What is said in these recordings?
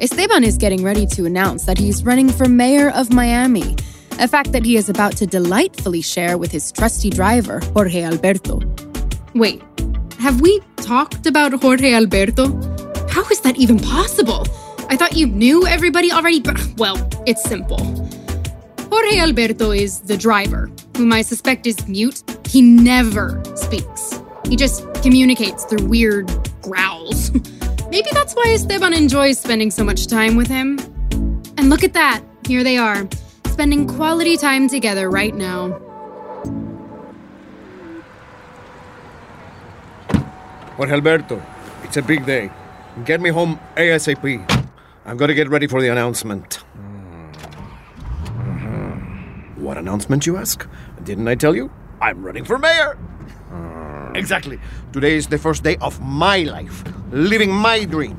Esteban is getting ready to announce that he's running for mayor of Miami, a fact that he is about to delightfully share with his trusty driver, Jorge Alberto. Wait, have we talked about Jorge Alberto? How is that even possible? I thought you knew everybody already. Well, it's simple. Jorge Alberto is the driver, whom I suspect is mute. He never speaks. He just communicates through weird growls. Maybe that's why Esteban enjoys spending so much time with him. And look at that. Here they are, spending quality time together right now. Jorge Alberto, it's a big day. Get me home ASAP. I've got to get ready for the announcement. Mm-hmm. What announcement, you ask? Didn't I tell you? I'm running for mayor. Exactly. Today is the first day of my life, living my dream.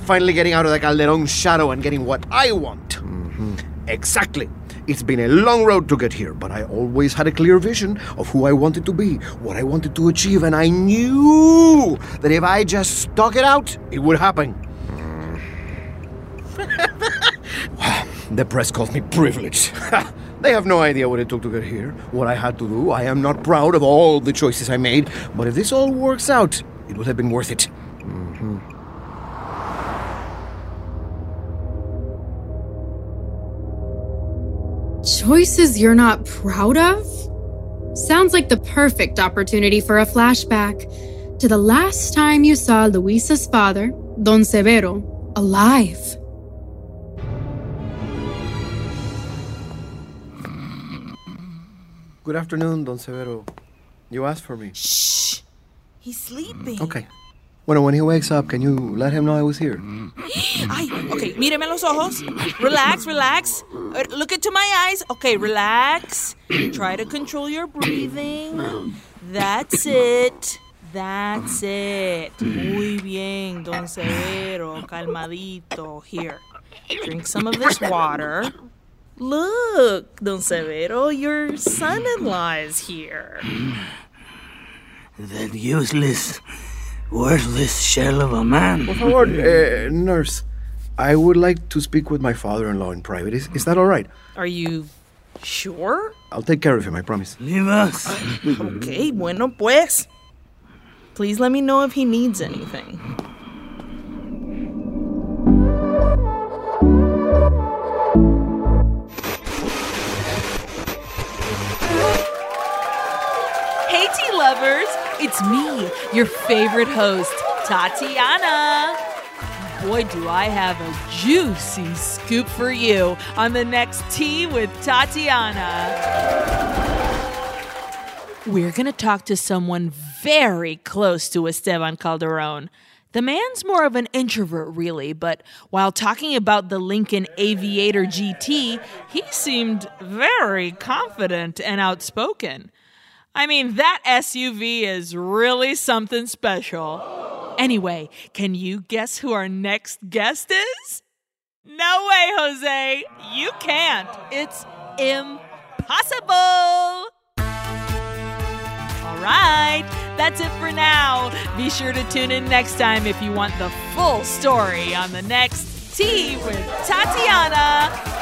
Finally getting out of the Calderon shadow and getting what I want. Mm-hmm. Exactly. It's been a long road to get here, but I always had a clear vision of who I wanted to be, what I wanted to achieve, and I knew that if I just stuck it out, it would happen. Mm-hmm. the press calls me privileged. they have no idea what it took to get here, what I had to do. I am not proud of all the choices I made, but if this all works out, it would have been worth it. Mm-hmm. Choices you're not proud of? Sounds like the perfect opportunity for a flashback to the last time you saw Luisa's father, Don Severo, alive. Good afternoon, Don Severo. You asked for me. Shh. He's sleeping. Okay. Bueno, when he wakes up, can you let him know I was here? Ay, okay, míreme los ojos. Relax, relax. Uh, Look into my eyes. Okay, relax. Try to control your breathing. That's it. That's it. Muy bien, Don Severo. Calmadito. Here. Drink some of this water. Look, Don Severo, your son in law is here. That useless, worthless shell of a man. Por favor, uh, nurse. I would like to speak with my father-in-law in private. Is, is that all right? Are you sure? I'll take care of him, I promise. Leave us. Okay, bueno pues. Please let me know if he needs anything. Lovers! It's me, your favorite host, Tatiana. Boy, do I have a juicy scoop for you on the next Tea with Tatiana. We're going to talk to someone very close to Esteban Calderon. The man's more of an introvert, really, but while talking about the Lincoln Aviator GT, he seemed very confident and outspoken. I mean, that SUV is really something special. Anyway, can you guess who our next guest is? No way, Jose. You can't. It's impossible. All right, that's it for now. Be sure to tune in next time if you want the full story on the next Tea with Tatiana.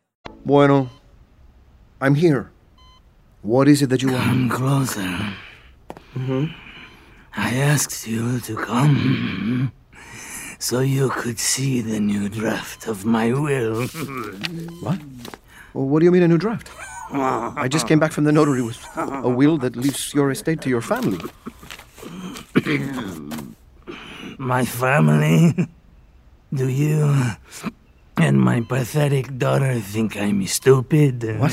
Bueno, I'm here. What is it that you want? Come closer. Mm-hmm. I asked you to come so you could see the new draft of my will. What? Well, what do you mean a new draft? I just came back from the notary with a will that leaves your estate to your family. my family? Do you and my pathetic daughter think I'm stupid? What?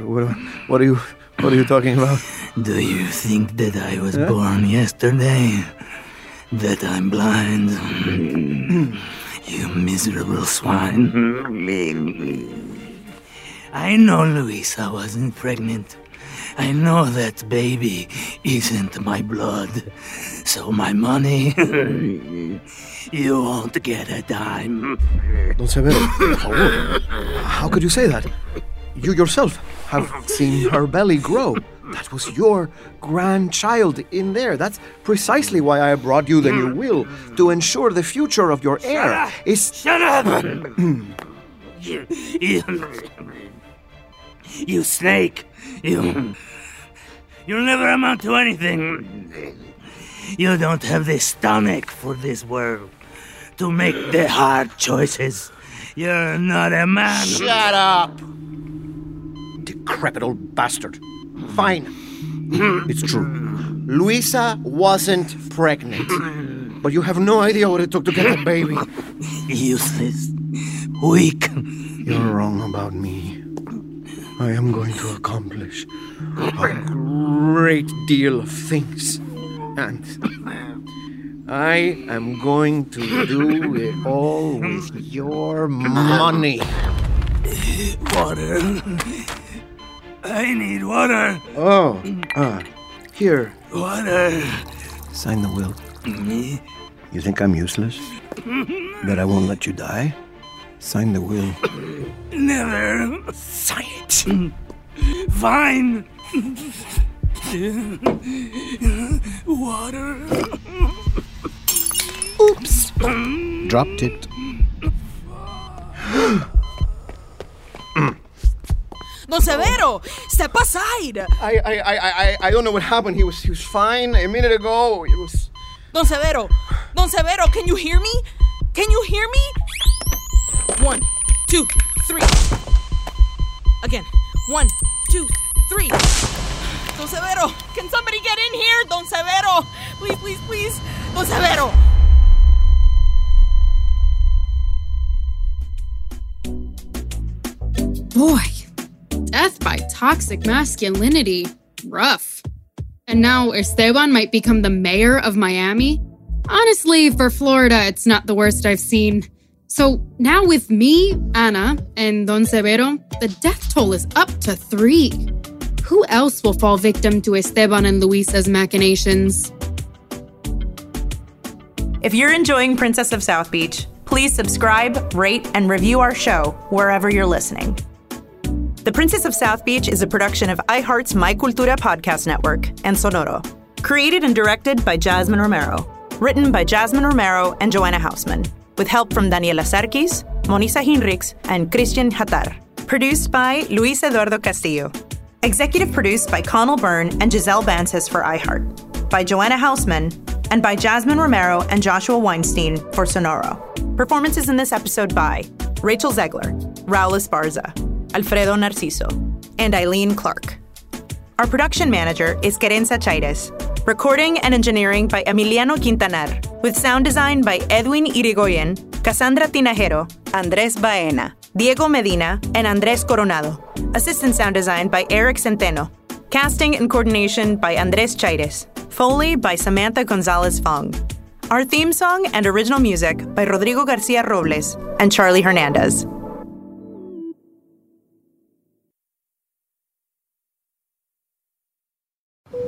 What, what are you what are you talking about? Do you think that I was born yesterday? That I'm blind? you miserable swine. I know Luisa wasn't pregnant. I know that baby isn't my blood. So my money, you won't get a dime. Don Severo, por favor. How could you say that? You yourself have seen her belly grow. That was your grandchild in there. That's precisely why I brought you the new will to ensure the future of your heir. Is Shut up! Hmm. you, you snake! You, you'll never amount to anything. You don't have the stomach for this world to make the hard choices. You're not a man. Shut up! Decrepit old bastard. Fine. it's true. Luisa wasn't pregnant. But you have no idea what it took to get that baby. Useless. Weak. You're wrong about me. I am going to accomplish a great deal of things. And I am going to do it all with your money. Water. I need water. Oh, ah, here. Water. Sign the will. Me? You think I'm useless? That I won't let you die? Sign the will. Never. Sign it! Fine. Water. Oops! Dropped it. Don Severo, step aside. I, I, I, I, I don't know what happened. He was, he was fine a minute ago. It was. Don Severo, Don Severo, can you hear me? Can you hear me? One, two, three. Again. One, two, three. Don Severo, can somebody get in here? Don Severo, please, please, please. Don Severo. Boy, death by toxic masculinity. Rough. And now Esteban might become the mayor of Miami? Honestly, for Florida, it's not the worst I've seen. So now with me, Ana, and Don Severo, the death toll is up to three. Who else will fall victim to Esteban and Luisa's machinations? If you're enjoying Princess of South Beach, please subscribe, rate, and review our show wherever you're listening. The Princess of South Beach is a production of iHeart's My Cultura podcast network and Sonoro. Created and directed by Jasmine Romero. Written by Jasmine Romero and Joanna Hausman. With help from Daniela Sarkis, Monisa Hinrichs, and Christian Hatar. Produced by Luis Eduardo Castillo. Executive produced by Connell Byrne and Giselle Bansis for iHeart. By Joanna Hausman. And by Jasmine Romero and Joshua Weinstein for Sonoro. Performances in this episode by Rachel Zegler, Raul Esparza, Alfredo Narciso, and Eileen Clark. Our production manager is Querenza Chaires. Recording and engineering by Emiliano Quintanar, with sound design by Edwin Irigoyen, Cassandra Tinajero, Andres Baena, Diego Medina, and Andres Coronado. Assistant sound design by Eric Centeno. Casting and coordination by Andres Chaires. Foley by Samantha Gonzalez Fong. Our theme song and original music by Rodrigo Garcia Robles and Charlie Hernandez.